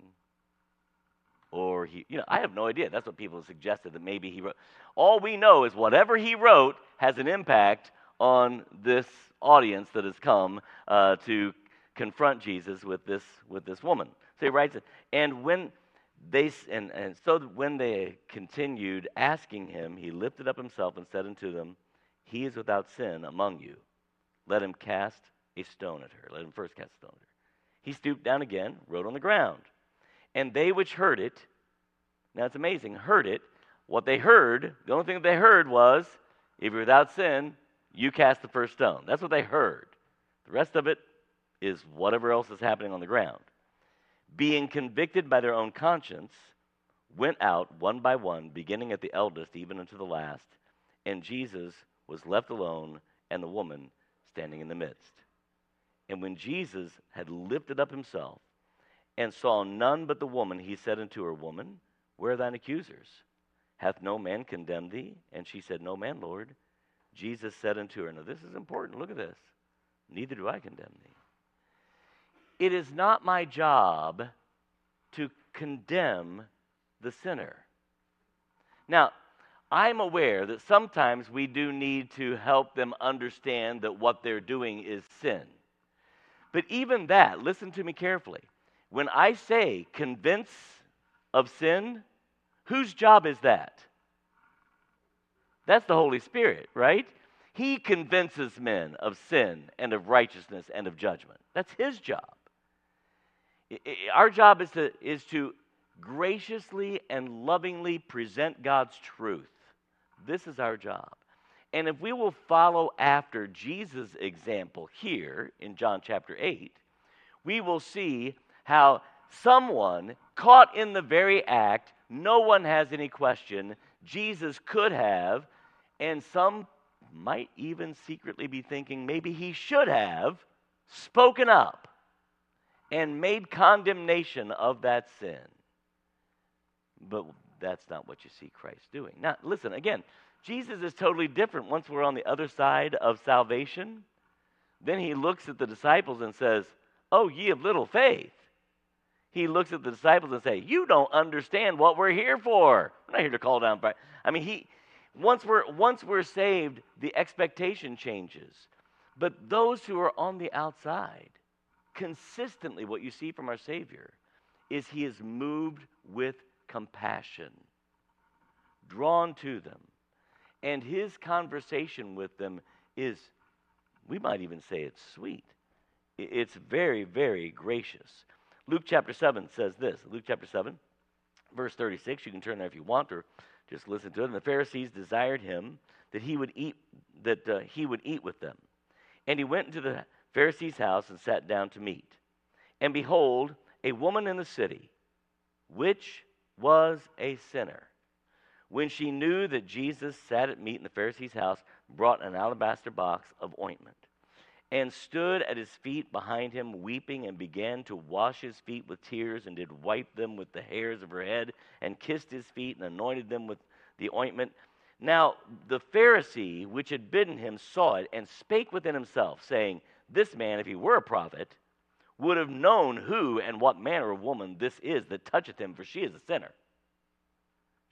Or he, you know, I have no idea. That's what people suggested that maybe he wrote. All we know is whatever he wrote has an impact on this audience that has come uh, to confront Jesus with this with this woman. So he writes it, and when they and, and so when they continued asking him, he lifted up himself and said unto them, He is without sin among you. Let him cast a stone at her. Let him first cast a stone at her. He stooped down again, wrote on the ground. And they which heard it, now it's amazing, heard it. What they heard, the only thing that they heard was, if you're without sin, you cast the first stone. That's what they heard. The rest of it is whatever else is happening on the ground. Being convicted by their own conscience, went out one by one, beginning at the eldest, even unto the last. And Jesus was left alone, and the woman standing in the midst. And when Jesus had lifted up himself and saw none but the woman, he said unto her, Woman, where are thine accusers? Hath no man condemned thee? And she said, No man, Lord. Jesus said unto her, Now this is important, look at this. Neither do I condemn thee. It is not my job to condemn the sinner. Now, I'm aware that sometimes we do need to help them understand that what they're doing is sin. But even that, listen to me carefully. When I say convince of sin, whose job is that? That's the Holy Spirit, right? He convinces men of sin and of righteousness and of judgment. That's his job. Our job is to, is to graciously and lovingly present God's truth. This is our job. And if we will follow after Jesus' example here in John chapter 8, we will see how someone caught in the very act, no one has any question, Jesus could have, and some might even secretly be thinking maybe he should have spoken up and made condemnation of that sin. But that's not what you see Christ doing. Now, listen, again, Jesus is totally different once we're on the other side of salvation. Then he looks at the disciples and says, Oh, ye of little faith. He looks at the disciples and say, You don't understand what we're here for. We're not here to call down fire. I mean, he once we're once we're saved, the expectation changes. But those who are on the outside, consistently what you see from our Savior is he is moved with compassion, drawn to them. And his conversation with them is, we might even say it's sweet. It's very, very gracious. Luke chapter 7 says this Luke chapter 7, verse 36. You can turn there if you want, or just listen to it. And the Pharisees desired him that he would eat that uh, he would eat with them. And he went into the Pharisee's house and sat down to meat. And behold, a woman in the city, which was a sinner, when she knew that Jesus sat at meat in the Pharisee's house, brought an alabaster box of ointment and stood at his feet behind him, weeping, and began to wash his feet with tears, and did wipe them with the hairs of her head, and kissed his feet, and anointed them with the ointment. Now the Pharisee which had bidden him saw it, and spake within himself, saying, This man, if he were a prophet, would have known who and what manner of woman this is that toucheth him, for she is a sinner.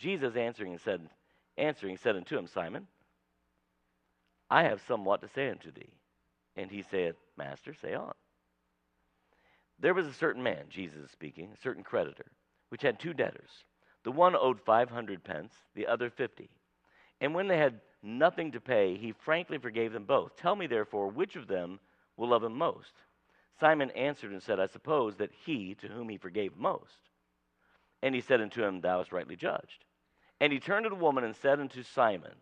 Jesus answering and said, answering said unto him, Simon, I have somewhat to say unto thee. And he said, Master, say on. There was a certain man, Jesus is speaking, a certain creditor, which had two debtors. The one owed five hundred pence, the other fifty. And when they had nothing to pay, he frankly forgave them both. Tell me, therefore, which of them will love him most? Simon answered and said, I suppose that he to whom he forgave most. And he said unto him, Thou hast rightly judged. And he turned to the woman and said unto Simon,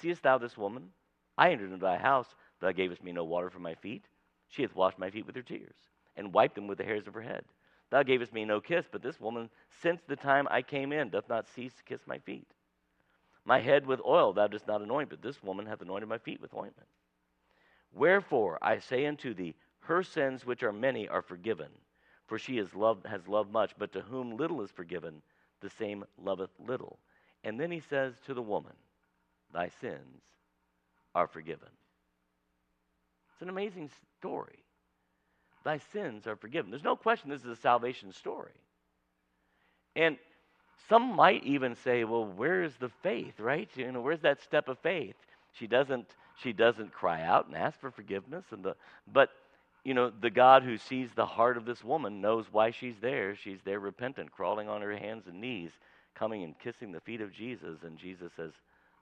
Seest thou this woman? I entered into thy house, thou gavest me no water for my feet. She hath washed my feet with her tears, and wiped them with the hairs of her head. Thou gavest me no kiss, but this woman, since the time I came in, doth not cease to kiss my feet. My head with oil thou dost not anoint, but this woman hath anointed my feet with ointment. Wherefore I say unto thee, her sins, which are many, are forgiven, for she loved, has loved much. But to whom little is forgiven, the same loveth little. And then he says to the woman, Thy sins are forgiven. It's an amazing story. Thy sins are forgiven. There's no question this is a salvation story. And some might even say, well, where's the faith, right? You know, where's that step of faith? She doesn't she doesn't cry out and ask for forgiveness and the but you know, the God who sees the heart of this woman knows why she's there. She's there repentant, crawling on her hands and knees, coming and kissing the feet of Jesus. And Jesus says,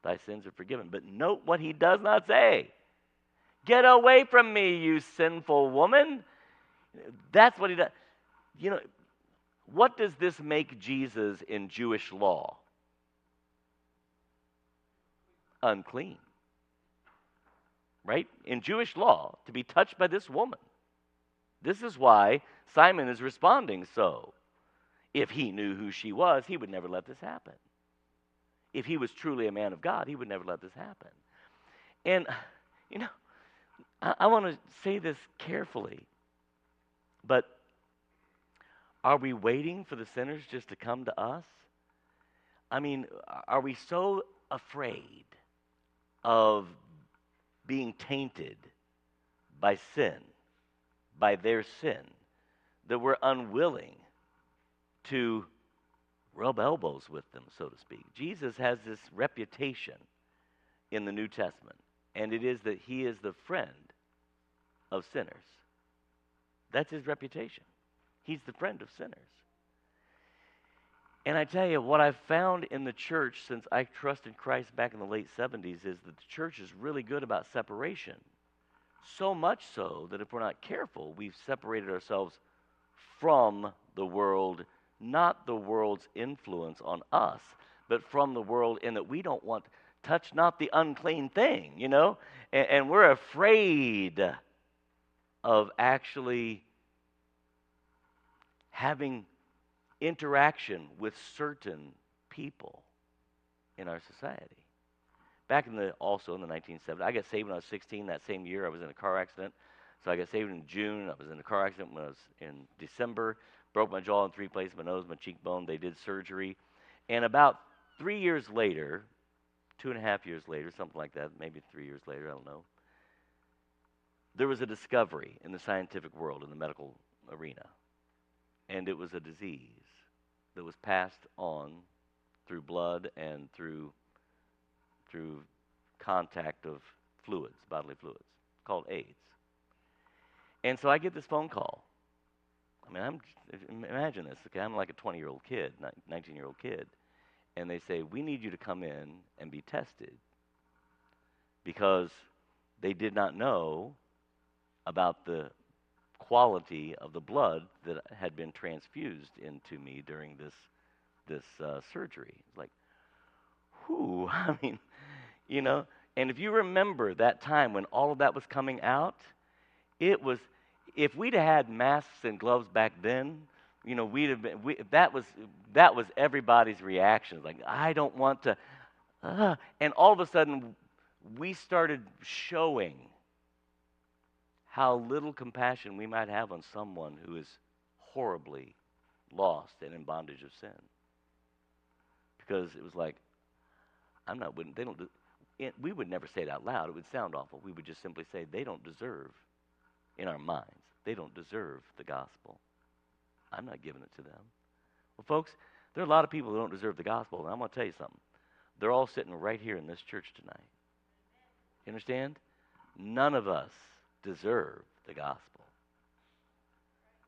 Thy sins are forgiven. But note what he does not say Get away from me, you sinful woman. That's what he does. You know, what does this make Jesus in Jewish law? Unclean right? In Jewish law, to be touched by this woman. This is why Simon is responding so. If he knew who she was, he would never let this happen. If he was truly a man of God, he would never let this happen. And, you know, I, I want to say this carefully, but are we waiting for the sinners just to come to us? I mean, are we so afraid of being tainted by sin, by their sin, that we're unwilling to rub elbows with them, so to speak. Jesus has this reputation in the New Testament, and it is that he is the friend of sinners. That's his reputation. He's the friend of sinners. And I tell you, what I've found in the church since I trusted Christ back in the late 70s is that the church is really good about separation. So much so that if we're not careful, we've separated ourselves from the world, not the world's influence on us, but from the world in that we don't want, touch not the unclean thing, you know? And, and we're afraid of actually having interaction with certain people in our society. Back in the also in the 1970s, I got saved when I was 16. That same year, I was in a car accident. So I got saved in June. I was in a car accident when I was in December. Broke my jaw in three places, my nose, my cheekbone. They did surgery, and about three years later, two and a half years later, something like that, maybe three years later, I don't know. There was a discovery in the scientific world, in the medical arena, and it was a disease that was passed on through blood and through through contact of fluids, bodily fluids, called AIDS. And so I get this phone call. I mean, I'm imagine this. Okay, I'm like a 20 year old kid, 19 year old kid, and they say we need you to come in and be tested because they did not know about the quality of the blood that had been transfused into me during this this uh, surgery. It's like, whoo! [laughs] I mean, you know. And if you remember that time when all of that was coming out, it was. If we'd had masks and gloves back then, you know, we'd have been. We, that was that was everybody's reaction. Like, I don't want to. Uh, and all of a sudden, we started showing how little compassion we might have on someone who is horribly lost and in bondage of sin. Because it was like, I'm not, they don't, it, we would never say it out loud. It would sound awful. We would just simply say, they don't deserve, in our minds, they don't deserve the gospel. I'm not giving it to them. Well, folks, there are a lot of people who don't deserve the gospel, and I'm going to tell you something. They're all sitting right here in this church tonight. You understand? None of us deserve the gospel.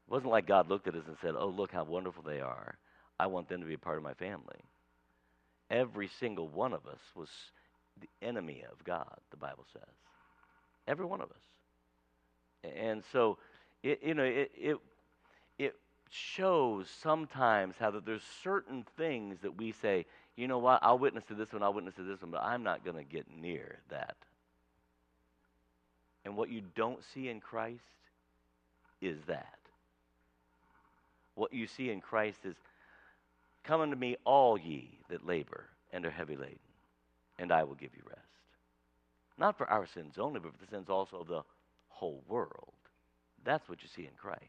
It wasn't like God looked at us and said, Oh, look how wonderful they are. I want them to be a part of my family. Every single one of us was the enemy of God, the Bible says. Every one of us. And so, it, you know, it, it, it shows sometimes how that there's certain things that we say, you know what, I'll witness to this one, I'll witness to this one, but I'm not going to get near that. And what you don't see in Christ is that. What you see in Christ is, Come unto me, all ye that labor and are heavy laden, and I will give you rest. Not for our sins only, but for the sins also of the whole world. That's what you see in Christ.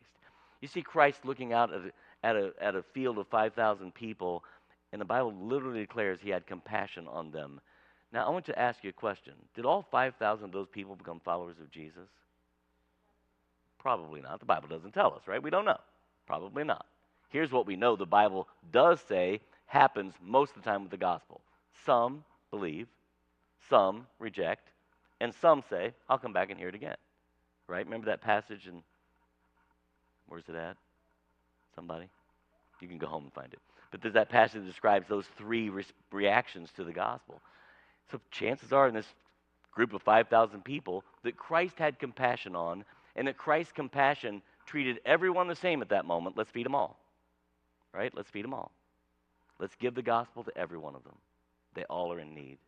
You see Christ looking out at a, at a, at a field of 5,000 people, and the Bible literally declares he had compassion on them. Now, I want to ask you a question. Did all 5,000 of those people become followers of Jesus? Probably not. The Bible doesn't tell us, right? We don't know. Probably not. Here's what we know the Bible does say happens most of the time with the gospel. Some believe, some reject, and some say, I'll come back and hear it again. Right? Remember that passage in Where's it at? Somebody? You can go home and find it. But there's that passage that describes those three re- reactions to the gospel. So chances are in this group of 5,000 people that Christ had compassion on, and that Christ's compassion treated everyone the same at that moment. Let's feed them all. Right? Let's feed them all. Let's give the gospel to every one of them. They all are in need.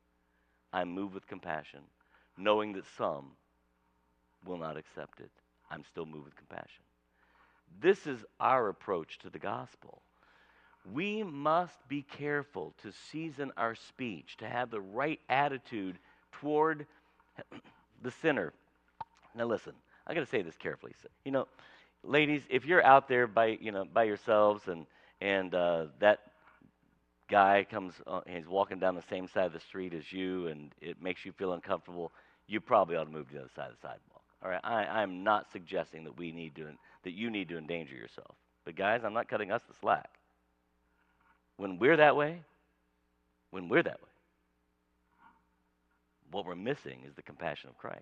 I'm moved with compassion, knowing that some will not accept it. I'm still moved with compassion. This is our approach to the gospel. We must be careful to season our speech, to have the right attitude toward the sinner. Now, listen, I got to say this carefully. You know, ladies, if you're out there by you know by yourselves and and uh, that guy comes, uh, he's walking down the same side of the street as you, and it makes you feel uncomfortable, you probably ought to move to the other side of the sidewalk. All right, I, I'm not suggesting that we need to that you need to endanger yourself. But, guys, I'm not cutting us the slack. When we're that way, when we're that way, what we're missing is the compassion of Christ.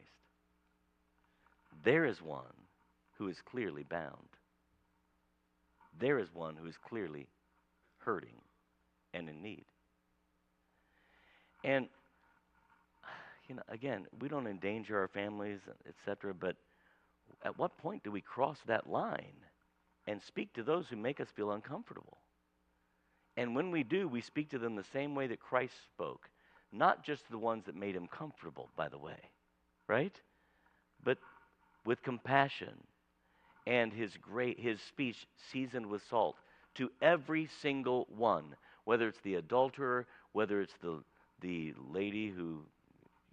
There is one who is clearly bound. There is one who is clearly hurting and in need. And you know, again, we don't endanger our families, etc., but at what point do we cross that line and speak to those who make us feel uncomfortable? And when we do, we speak to them the same way that Christ spoke, not just the ones that made him comfortable, by the way, right? But with compassion and his great his speech seasoned with salt to every single one, whether it's the adulterer, whether it's the the lady who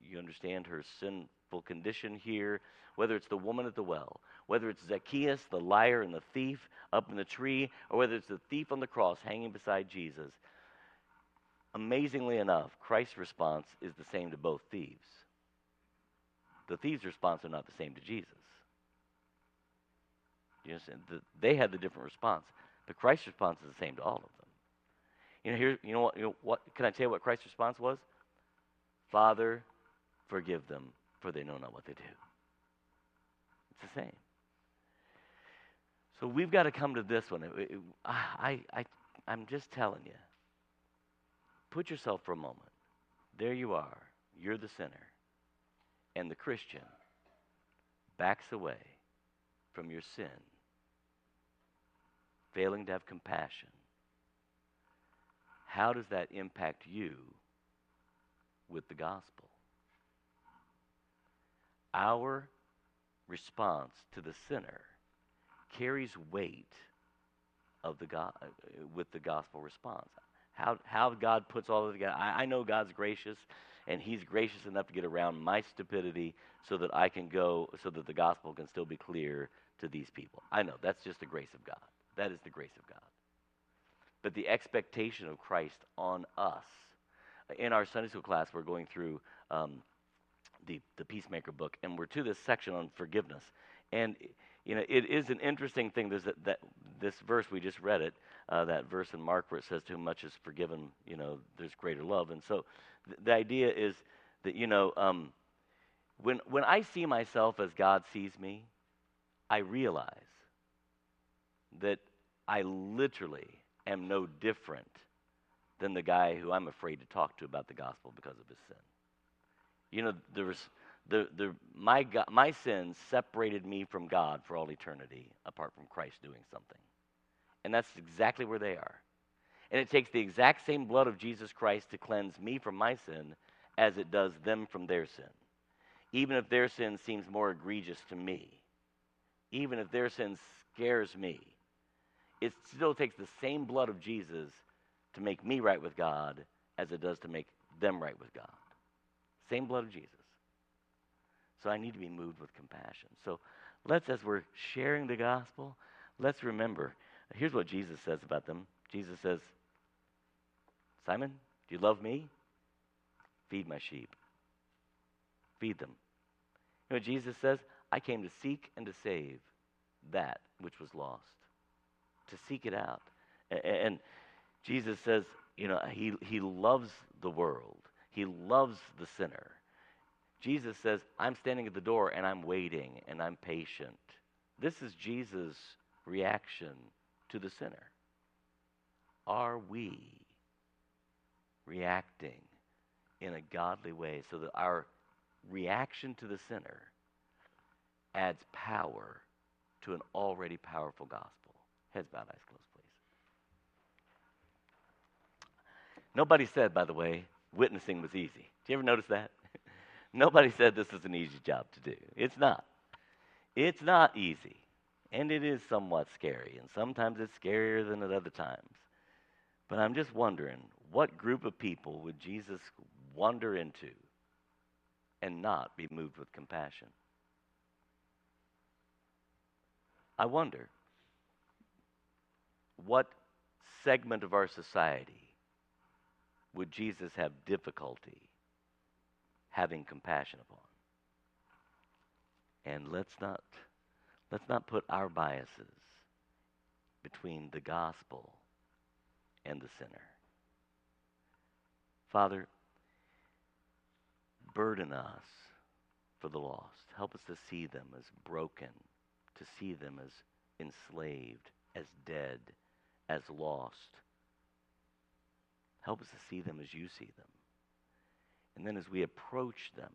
you understand her sinful condition here, whether it's the woman at the well, whether it's Zacchaeus, the liar and the thief up in the tree, or whether it's the thief on the cross hanging beside Jesus, amazingly enough, Christ's response is the same to both thieves. The thieves' response are not the same to Jesus. You understand? they had the different response, but Christ's response is the same to all of them. You know, here, you know what? You know what? Can I tell you what Christ's response was? Father, forgive them, for they know not what they do. It's the same. So we've got to come to this one. I, I, I'm just telling you. Put yourself for a moment. There you are. You're the sinner. And the Christian backs away from your sin, failing to have compassion. How does that impact you with the gospel? Our response to the sinner carries weight of the go- with the gospel response. How, how God puts all of it together. I, I know God's gracious and He's gracious enough to get around my stupidity so that I can go, so that the gospel can still be clear to these people. I know, that's just the grace of God. That is the grace of God. But the expectation of Christ on us. In our Sunday school class, we're going through um, the, the Peacemaker book, and we're to this section on forgiveness. And you know, it is an interesting thing. There's that, that this verse we just read it, uh, that verse in Mark where it says, "To whom much is forgiven, you know, there's greater love." And so, th- the idea is that you know, um, when when I see myself as God sees me, I realize that I literally am no different than the guy who I'm afraid to talk to about the gospel because of his sin. You know, there was the, the, my, God, my sins separated me from God for all eternity apart from Christ doing something. And that's exactly where they are. And it takes the exact same blood of Jesus Christ to cleanse me from my sin as it does them from their sin. Even if their sin seems more egregious to me, even if their sin scares me, it still takes the same blood of Jesus to make me right with God as it does to make them right with God. Same blood of Jesus. So I need to be moved with compassion. So let's, as we're sharing the gospel, let's remember here's what Jesus says about them. Jesus says, Simon, do you love me? Feed my sheep. Feed them. You know Jesus says? I came to seek and to save that which was lost, to seek it out. And Jesus says, you know, he, he loves the world, he loves the sinner. Jesus says, I'm standing at the door and I'm waiting and I'm patient. This is Jesus' reaction to the sinner. Are we reacting in a godly way so that our reaction to the sinner adds power to an already powerful gospel? Heads bowed, eyes closed, please. Nobody said, by the way, witnessing was easy. Did you ever notice that? [laughs] Nobody said this is an easy job to do. It's not. It's not easy. And it is somewhat scary. And sometimes it's scarier than at other times. But I'm just wondering what group of people would Jesus wander into and not be moved with compassion? I wonder what segment of our society would Jesus have difficulty having compassion upon. And let's not let's not put our biases between the gospel and the sinner. Father, burden us for the lost. Help us to see them as broken, to see them as enslaved, as dead, as lost. Help us to see them as you see them. And then as we approach them,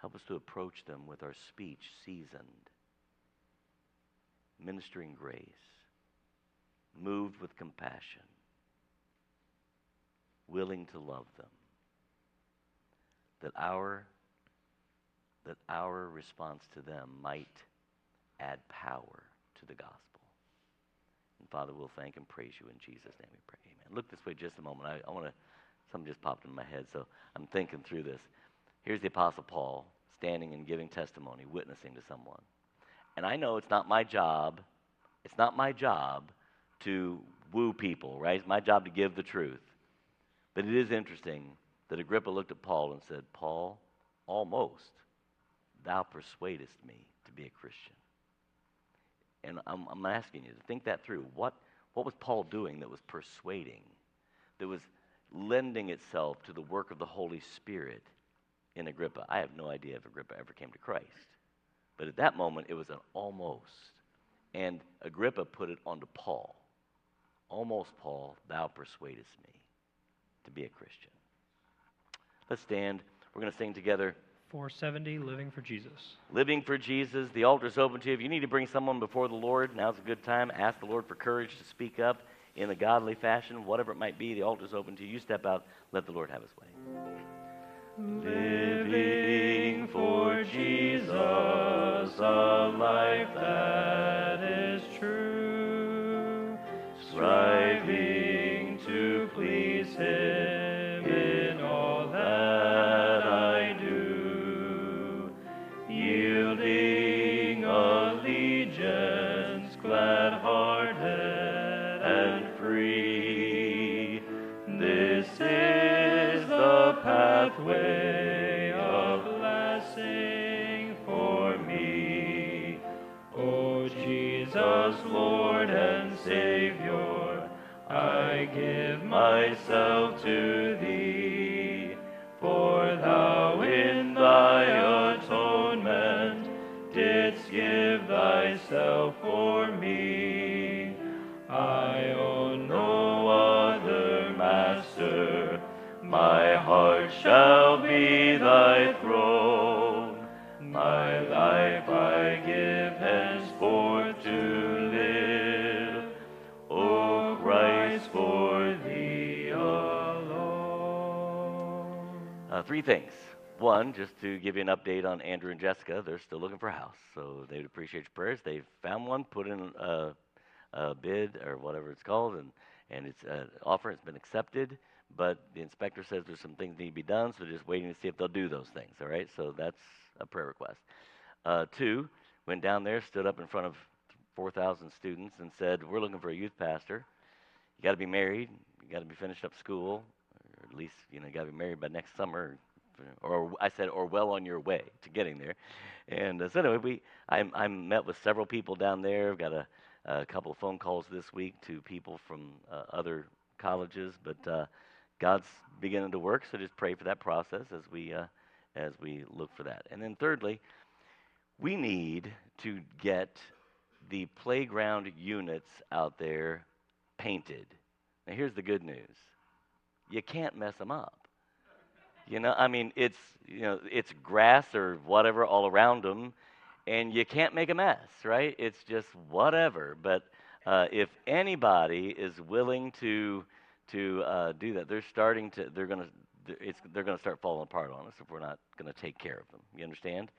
help us to approach them with our speech seasoned, ministering grace, moved with compassion, willing to love them. That our that our response to them might add power to the gospel. And Father, we'll thank and praise you in Jesus' name we pray. Amen. Look this way just a moment. I, I want to Something just popped in my head, so I'm thinking through this. Here's the Apostle Paul standing and giving testimony, witnessing to someone. And I know it's not my job, it's not my job to woo people, right? It's my job to give the truth. But it is interesting that Agrippa looked at Paul and said, Paul, almost thou persuadest me to be a Christian. And I'm, I'm asking you to think that through. What, what was Paul doing that was persuading, that was lending itself to the work of the Holy Spirit in Agrippa. I have no idea if Agrippa ever came to Christ. But at that moment, it was an almost. And Agrippa put it onto Paul. Almost, Paul, thou persuadest me to be a Christian. Let's stand. We're going to sing together. 470, Living for Jesus. Living for Jesus. The altar's open to you. If you need to bring someone before the Lord, now's a good time. Ask the Lord for courage to speak up in a godly fashion, whatever it might be, the altar's open to you. You step out, let the Lord have his way. Living for Jesus, a life that Jesus, Lord and Savior, I give myself to thee, for thou in thy atonement didst give thyself for me. I own no other master, my heart shall be thy throne. Three things. One, just to give you an update on Andrew and Jessica, they're still looking for a house, so they'd appreciate your prayers. They've found one, put in a, a bid or whatever it's called, and and it's an offer It's been accepted. But the inspector says there's some things need to be done, so they're just waiting to see if they'll do those things. All right, so that's a prayer request. Uh, two, went down there, stood up in front of 4,000 students, and said, "We're looking for a youth pastor. You got to be married. You got to be finished up school, or at least you know you got to be married by next summer." Or I said, or well on your way to getting there. And uh, so anyway, we I, I met with several people down there. I've got a, a couple of phone calls this week to people from uh, other colleges, but uh, God's beginning to work. So just pray for that process as we uh, as we look for that. And then thirdly, we need to get the playground units out there painted. Now, here's the good news you can't mess them up. You know, I mean, it's, you know, it's grass or whatever all around them, and you can't make a mess, right? It's just whatever. But uh, if anybody is willing to to uh, do that, they're starting to. They're to. It's, they're to start falling apart on us if we're not to take care of them. You understand?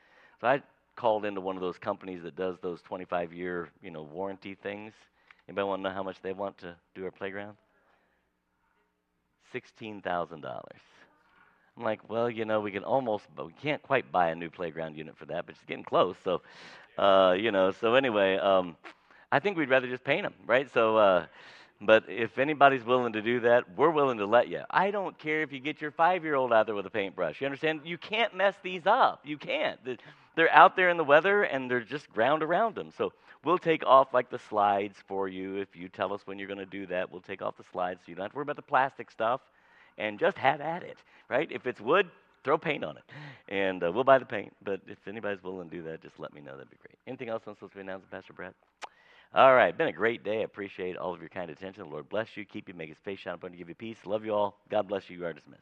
So I called into one of those companies that does those 25 year, you know, warranty things. Anybody want to know how much they want to do our playground? Sixteen thousand dollars. I'm like, well, you know, we can almost, but we can't quite buy a new playground unit for that, but it's getting close. So, uh, you know, so anyway, um, I think we'd rather just paint them, right? So, uh, but if anybody's willing to do that, we're willing to let you. I don't care if you get your five year old out there with a paintbrush. You understand? You can't mess these up. You can't. They're out there in the weather and they're just ground around them. So we'll take off like the slides for you. If you tell us when you're going to do that, we'll take off the slides so you don't have to worry about the plastic stuff and just have at it, right? If it's wood, throw paint on it. And uh, we'll buy the paint. But if anybody's willing to do that, just let me know. That'd be great. Anything else I'm supposed to be announcing, Pastor Brett? All right, been a great day. I appreciate all of your kind attention. The Lord bless you, keep you, make his face shine upon you, give you peace. Love you all. God bless you. You are dismissed.